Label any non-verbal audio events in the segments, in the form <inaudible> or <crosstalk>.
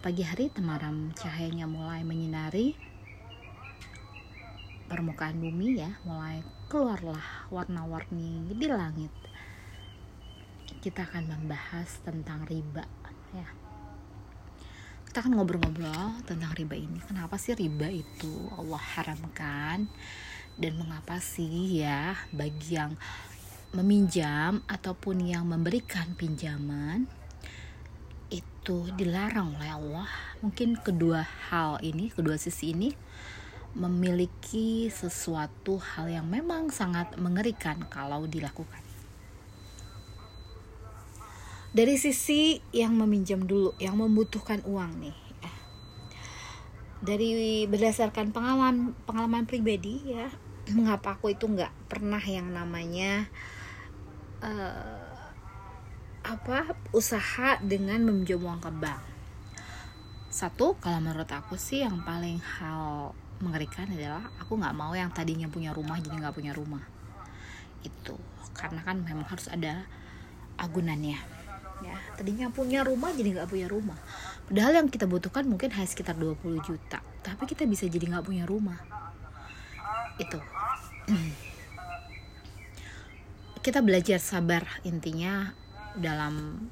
Pagi hari temaram cahayanya mulai menyinari permukaan bumi ya, mulai keluarlah warna-warni di langit. Kita akan membahas tentang riba ya. Kita akan ngobrol-ngobrol tentang riba ini. Kenapa sih riba itu Allah haramkan dan mengapa sih ya bagi yang meminjam ataupun yang memberikan pinjaman itu dilarang oleh Allah mungkin kedua hal ini kedua sisi ini memiliki sesuatu hal yang memang sangat mengerikan kalau dilakukan dari sisi yang meminjam dulu yang membutuhkan uang nih ya. dari berdasarkan pengalaman pengalaman pribadi ya mengapa aku itu nggak pernah yang namanya uh, apa usaha dengan meminjam uang ke bank? Satu kalau menurut aku sih yang paling hal mengerikan adalah aku nggak mau yang tadinya punya rumah jadi nggak punya rumah. Itu karena kan memang harus ada agunannya. Ya tadinya punya rumah jadi nggak punya rumah. Padahal yang kita butuhkan mungkin hanya sekitar 20 juta tapi kita bisa jadi nggak punya rumah. Itu. <clears throat> Kita belajar sabar intinya dalam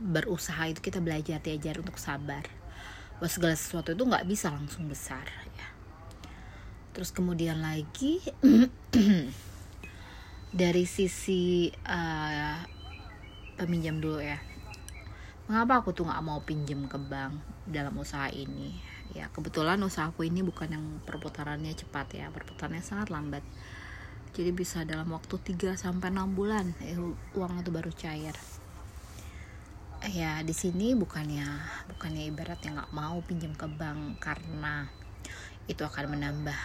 berusaha itu kita belajar diajar untuk sabar. Bahwa segala sesuatu itu nggak bisa langsung besar ya. Terus kemudian lagi <clears throat> dari sisi uh, peminjam dulu ya. Mengapa aku tuh nggak mau pinjam ke bank dalam usaha ini? Ya kebetulan usahaku ini bukan yang perputarannya cepat ya. Perputarannya sangat lambat jadi bisa dalam waktu 3 sampai 6 bulan eh, uang itu baru cair. Ya di sini bukannya bukannya ibaratnya nggak mau pinjam ke bank karena itu akan menambah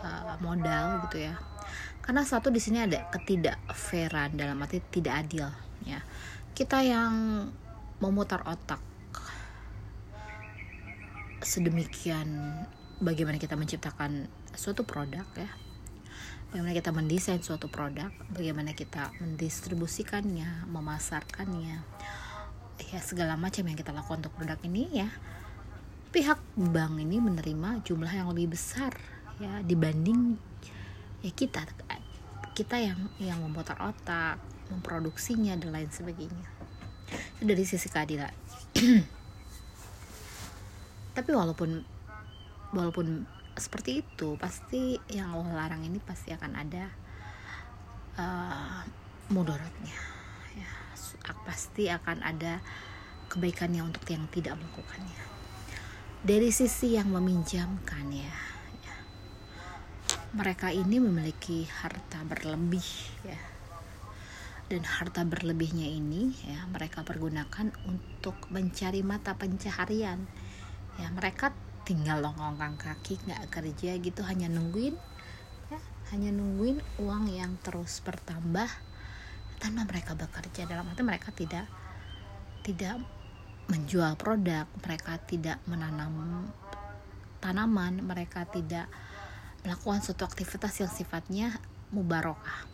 uh, modal gitu ya. Karena satu di sini ada ketidak fairan dalam arti tidak adil ya. Kita yang memutar otak sedemikian bagaimana kita menciptakan suatu produk ya bagaimana kita mendesain suatu produk, bagaimana kita mendistribusikannya, memasarkannya, ya segala macam yang kita lakukan untuk produk ini ya. Pihak bank ini menerima jumlah yang lebih besar ya dibanding ya kita kita yang yang memutar otak, memproduksinya dan lain sebagainya. Itu dari sisi keadilan. <clears throat> Tapi walaupun walaupun seperti itu. Pasti yang Allah larang ini pasti akan ada uh, mudaratnya. Ya pasti akan ada kebaikannya untuk yang tidak melakukannya. Dari sisi yang meminjamkan ya, ya. Mereka ini memiliki harta berlebih ya. Dan harta berlebihnya ini ya mereka pergunakan untuk mencari mata pencaharian. Ya mereka tinggal longongkan kaki nggak kerja gitu hanya nungguin ya hanya nungguin uang yang terus bertambah tanpa mereka bekerja. Dalam arti mereka tidak tidak menjual produk mereka tidak menanam tanaman mereka tidak melakukan suatu aktivitas yang sifatnya mubarokah.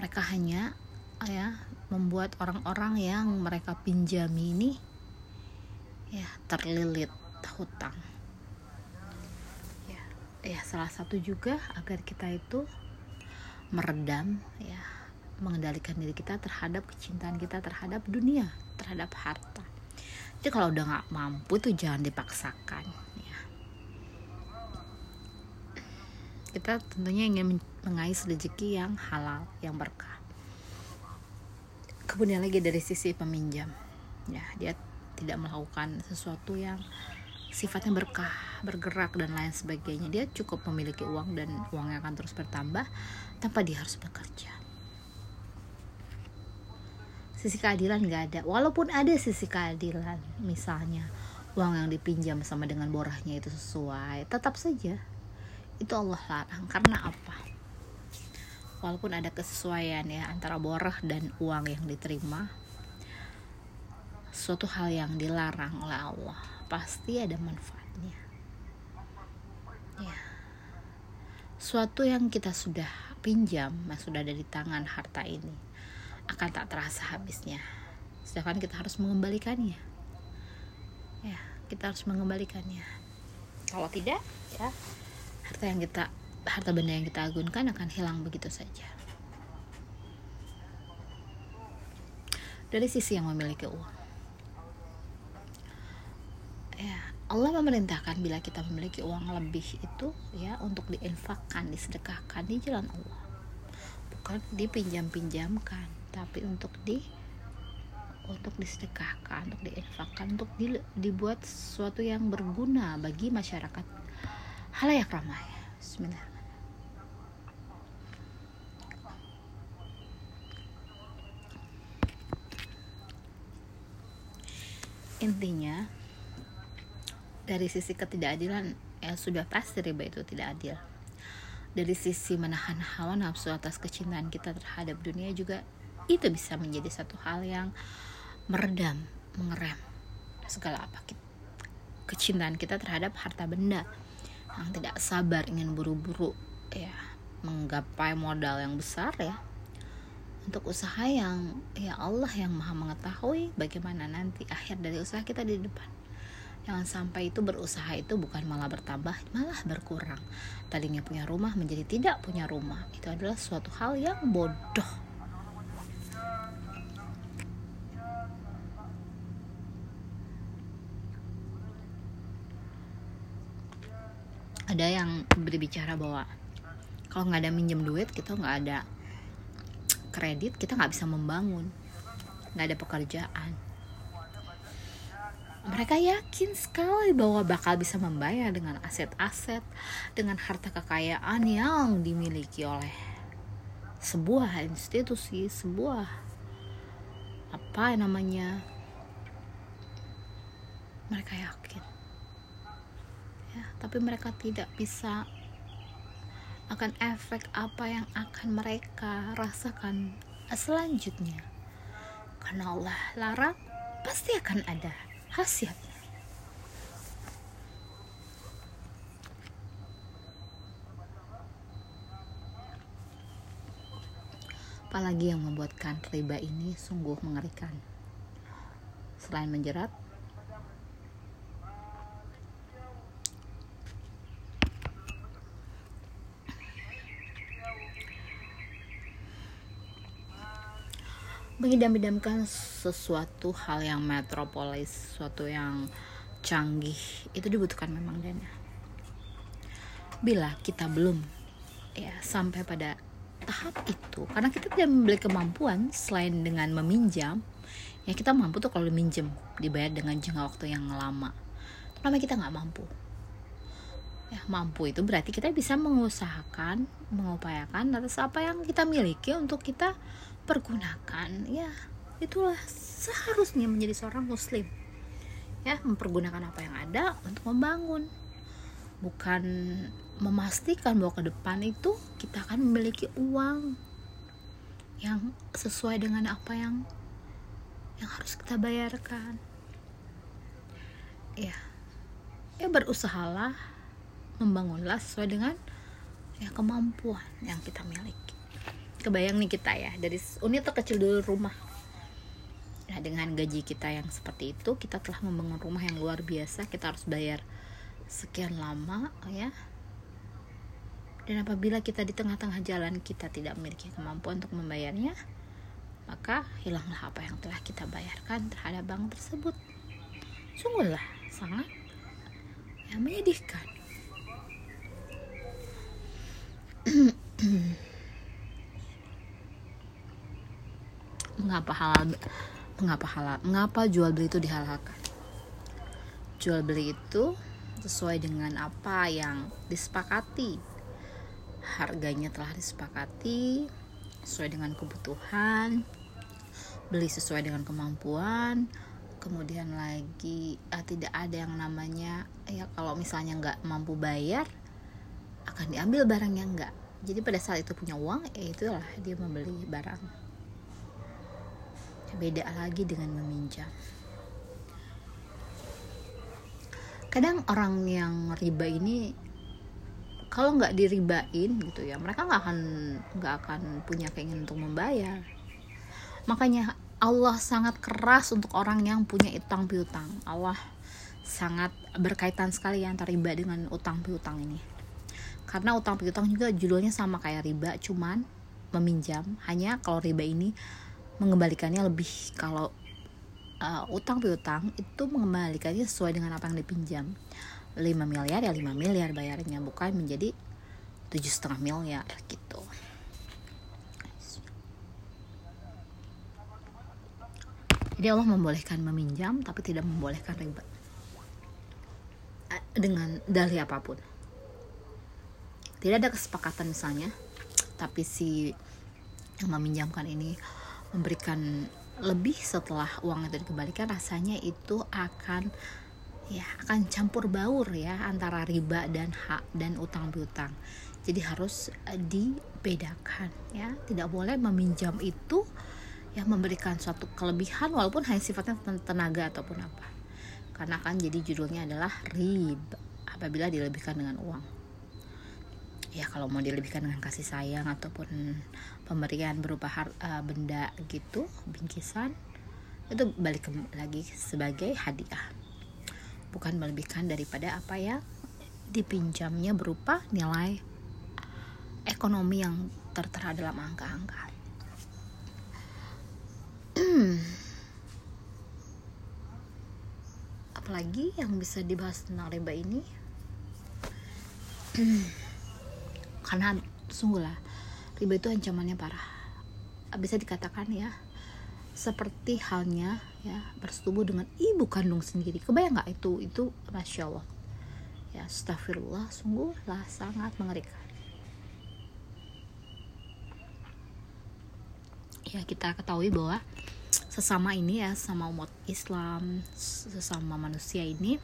Mereka hanya ya membuat orang-orang yang mereka pinjami ini ya terlilit hutang. Ya ya salah satu juga agar kita itu meredam ya mengendalikan diri kita terhadap kecintaan kita terhadap dunia terhadap harta. Jadi kalau udah nggak mampu tuh jangan dipaksakan ya. Kita tentunya ingin mengais rezeki yang halal yang berkah. Kemudian lagi dari sisi peminjam ya dia tidak melakukan sesuatu yang sifatnya berkah, bergerak dan lain sebagainya. Dia cukup memiliki uang dan uangnya akan terus bertambah tanpa dia harus bekerja. Sisi keadilan nggak ada. Walaupun ada sisi keadilan, misalnya uang yang dipinjam sama dengan borahnya itu sesuai tetap saja itu Allah larang karena apa walaupun ada kesesuaian ya antara borah dan uang yang diterima suatu hal yang dilarang oleh Allah pasti ada manfaatnya. Ya. Suatu yang kita sudah pinjam yang sudah ada di tangan harta ini akan tak terasa habisnya. Sedangkan kita harus mengembalikannya. Ya kita harus mengembalikannya. Kalau tidak ya harta yang kita harta benda yang kita agunkan akan hilang begitu saja. Dari sisi yang memiliki uang ya Allah memerintahkan bila kita memiliki uang lebih itu ya untuk diinfakkan, disedekahkan di jalan Allah. Bukan dipinjam-pinjamkan, tapi untuk di untuk disedekahkan, untuk diinfakkan, untuk di, dibuat sesuatu yang berguna bagi masyarakat halayak ramai. Bismillah. Intinya dari sisi ketidakadilan ya sudah pasti riba itu tidak adil. Dari sisi menahan hawa nafsu atas kecintaan kita terhadap dunia juga itu bisa menjadi satu hal yang meredam mengerem segala apa kecintaan kita terhadap harta benda yang tidak sabar ingin buru-buru ya menggapai modal yang besar ya. Untuk usaha yang ya Allah yang maha mengetahui bagaimana nanti akhir dari usaha kita di depan Jangan sampai itu berusaha itu bukan malah bertambah, malah berkurang. Tadinya punya rumah menjadi tidak punya rumah. Itu adalah suatu hal yang bodoh. Ada yang berbicara bahwa kalau nggak ada minjem duit, kita nggak ada kredit, kita nggak bisa membangun, nggak ada pekerjaan mereka yakin sekali bahwa bakal bisa membayar dengan aset-aset, dengan harta kekayaan yang dimiliki oleh sebuah institusi, sebuah apa namanya. Mereka yakin. Ya, tapi mereka tidak bisa akan efek apa yang akan mereka rasakan selanjutnya. Karena Allah larang, pasti akan ada khasiatnya. Apalagi yang membuatkan riba ini sungguh mengerikan. Selain menjerat, mengidam-idamkan sesuatu hal yang metropolis, sesuatu yang canggih, itu dibutuhkan memang dana. Bila kita belum ya sampai pada tahap itu, karena kita tidak memiliki kemampuan selain dengan meminjam, ya kita mampu tuh kalau minjem dibayar dengan jangka waktu yang lama. Tapi kita nggak mampu. Ya, mampu itu berarti kita bisa mengusahakan, mengupayakan atas apa yang kita miliki untuk kita pergunakan ya itulah seharusnya menjadi seorang muslim. Ya mempergunakan apa yang ada untuk membangun. Bukan memastikan bahwa ke depan itu kita akan memiliki uang yang sesuai dengan apa yang yang harus kita bayarkan. Ya ya berusahalah membangunlah sesuai dengan ya kemampuan yang kita miliki kebayang nih kita ya. Dari unit terkecil dulu rumah. Nah dengan gaji kita yang seperti itu kita telah membangun rumah yang luar biasa. Kita harus bayar sekian lama ya. Dan apabila kita di tengah-tengah jalan kita tidak memiliki kemampuan untuk membayarnya maka hilanglah apa yang telah kita bayarkan terhadap bank tersebut. Sungguhlah sangat yang menyedihkan <clears throat> mengapa halal mengapa halal mengapa jual beli itu dihalalkan? Jual beli itu sesuai dengan apa yang disepakati. Harganya telah disepakati sesuai dengan kebutuhan beli sesuai dengan kemampuan kemudian lagi ah, tidak ada yang namanya ya kalau misalnya nggak mampu bayar akan diambil barangnya nggak. Jadi pada saat itu punya uang ya itulah dia membeli barang beda lagi dengan meminjam kadang orang yang riba ini kalau nggak diribain gitu ya mereka nggak akan nggak akan punya keinginan untuk membayar makanya Allah sangat keras untuk orang yang punya utang piutang. Allah sangat berkaitan sekali ya antara riba dengan utang piutang ini. Karena utang piutang juga judulnya sama kayak riba, cuman meminjam. Hanya kalau riba ini mengembalikannya lebih kalau uh, utang piutang itu mengembalikannya sesuai dengan apa yang dipinjam. 5 miliar ya 5 miliar bayarnya bukan menjadi tujuh setengah miliar gitu. Jadi Allah membolehkan meminjam tapi tidak membolehkan riba. Dengan dalih apa pun. Tidak ada kesepakatan misalnya, tapi si yang meminjamkan ini memberikan lebih setelah uang itu dikembalikan rasanya itu akan ya akan campur baur ya antara riba dan hak dan utang piutang. Jadi harus eh, dibedakan ya, tidak boleh meminjam itu yang memberikan suatu kelebihan walaupun hanya sifatnya tenaga ataupun apa. Karena kan jadi judulnya adalah riba apabila dilebihkan dengan uang ya kalau mau dilebihkan dengan kasih sayang ataupun pemberian berupa har, uh, benda gitu bingkisan itu balik lagi sebagai hadiah. Bukan melebihkan daripada apa ya dipinjamnya berupa nilai ekonomi yang tertera dalam angka-angka. Apalagi yang bisa dibahas tentang riba ini karena sungguh lah riba itu ancamannya parah. Bisa dikatakan ya seperti halnya ya bersetubuh dengan ibu kandung sendiri. Kebayang nggak itu? Itu masya allah. Ya astagfirullah sungguh lah sangat mengerikan. Ya kita ketahui bahwa sesama ini ya sama umat Islam sesama manusia ini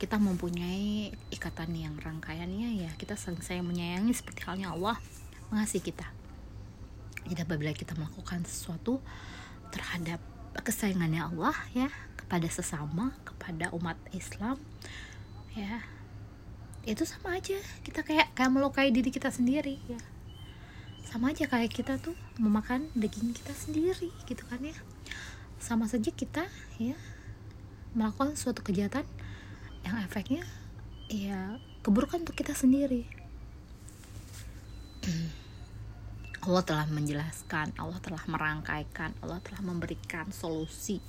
kita mempunyai ikatan yang rangkaiannya ya kita saling sayang menyayangi seperti halnya Allah mengasihi kita. Jadi apabila kita melakukan sesuatu terhadap kesayangannya Allah ya kepada sesama kepada umat Islam ya itu sama aja. Kita kayak kayak melukai diri kita sendiri ya. Sama aja kayak kita tuh memakan daging kita sendiri gitu kan ya. Sama saja kita ya melakukan suatu kejahatan yang efeknya? Ya keburukan untuk kita sendiri. <clears throat> Allah telah menjelaskan, Allah telah merangkaikan, Allah telah memberikan solusi.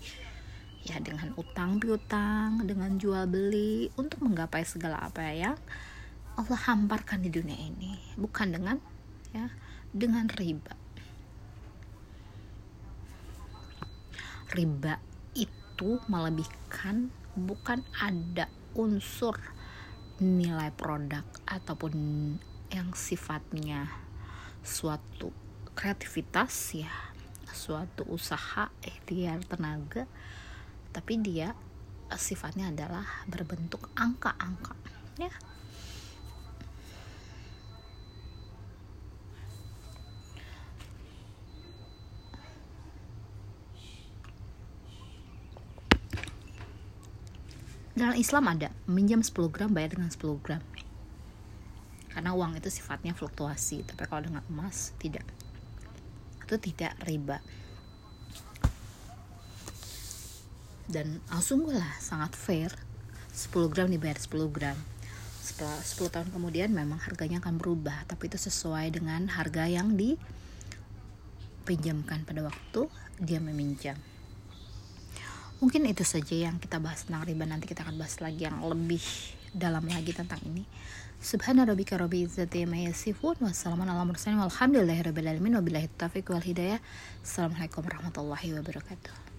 Ya dengan utang piutang, dengan jual beli untuk menggapai segala apa yang Allah hamparkan di dunia ini, bukan dengan ya dengan riba. Riba itu melebihkan bukan ada unsur nilai produk ataupun yang sifatnya suatu kreativitas ya suatu usaha ikhtiar tenaga tapi dia sifatnya adalah berbentuk angka-angka ya dalam Islam ada minjam 10 gram bayar dengan 10 gram. Karena uang itu sifatnya fluktuasi tapi kalau dengan emas tidak. Itu tidak riba. Dan langsung lah sangat fair. 10 gram dibayar 10 gram. Setelah 10 tahun kemudian memang harganya akan berubah tapi itu sesuai dengan harga yang dipinjamkan. Pada waktu dia meminjam mungkin itu saja yang kita bahas tentang riba. Nanti kita akan bahas lagi yang lebih dalam lagi tentang ini. Subhana rabbika rabbil izzati amma yasifun. Wassalamualaikum warahmatullahi wabarakatuh Assalamualaikum warahmatullahi wabarakatuh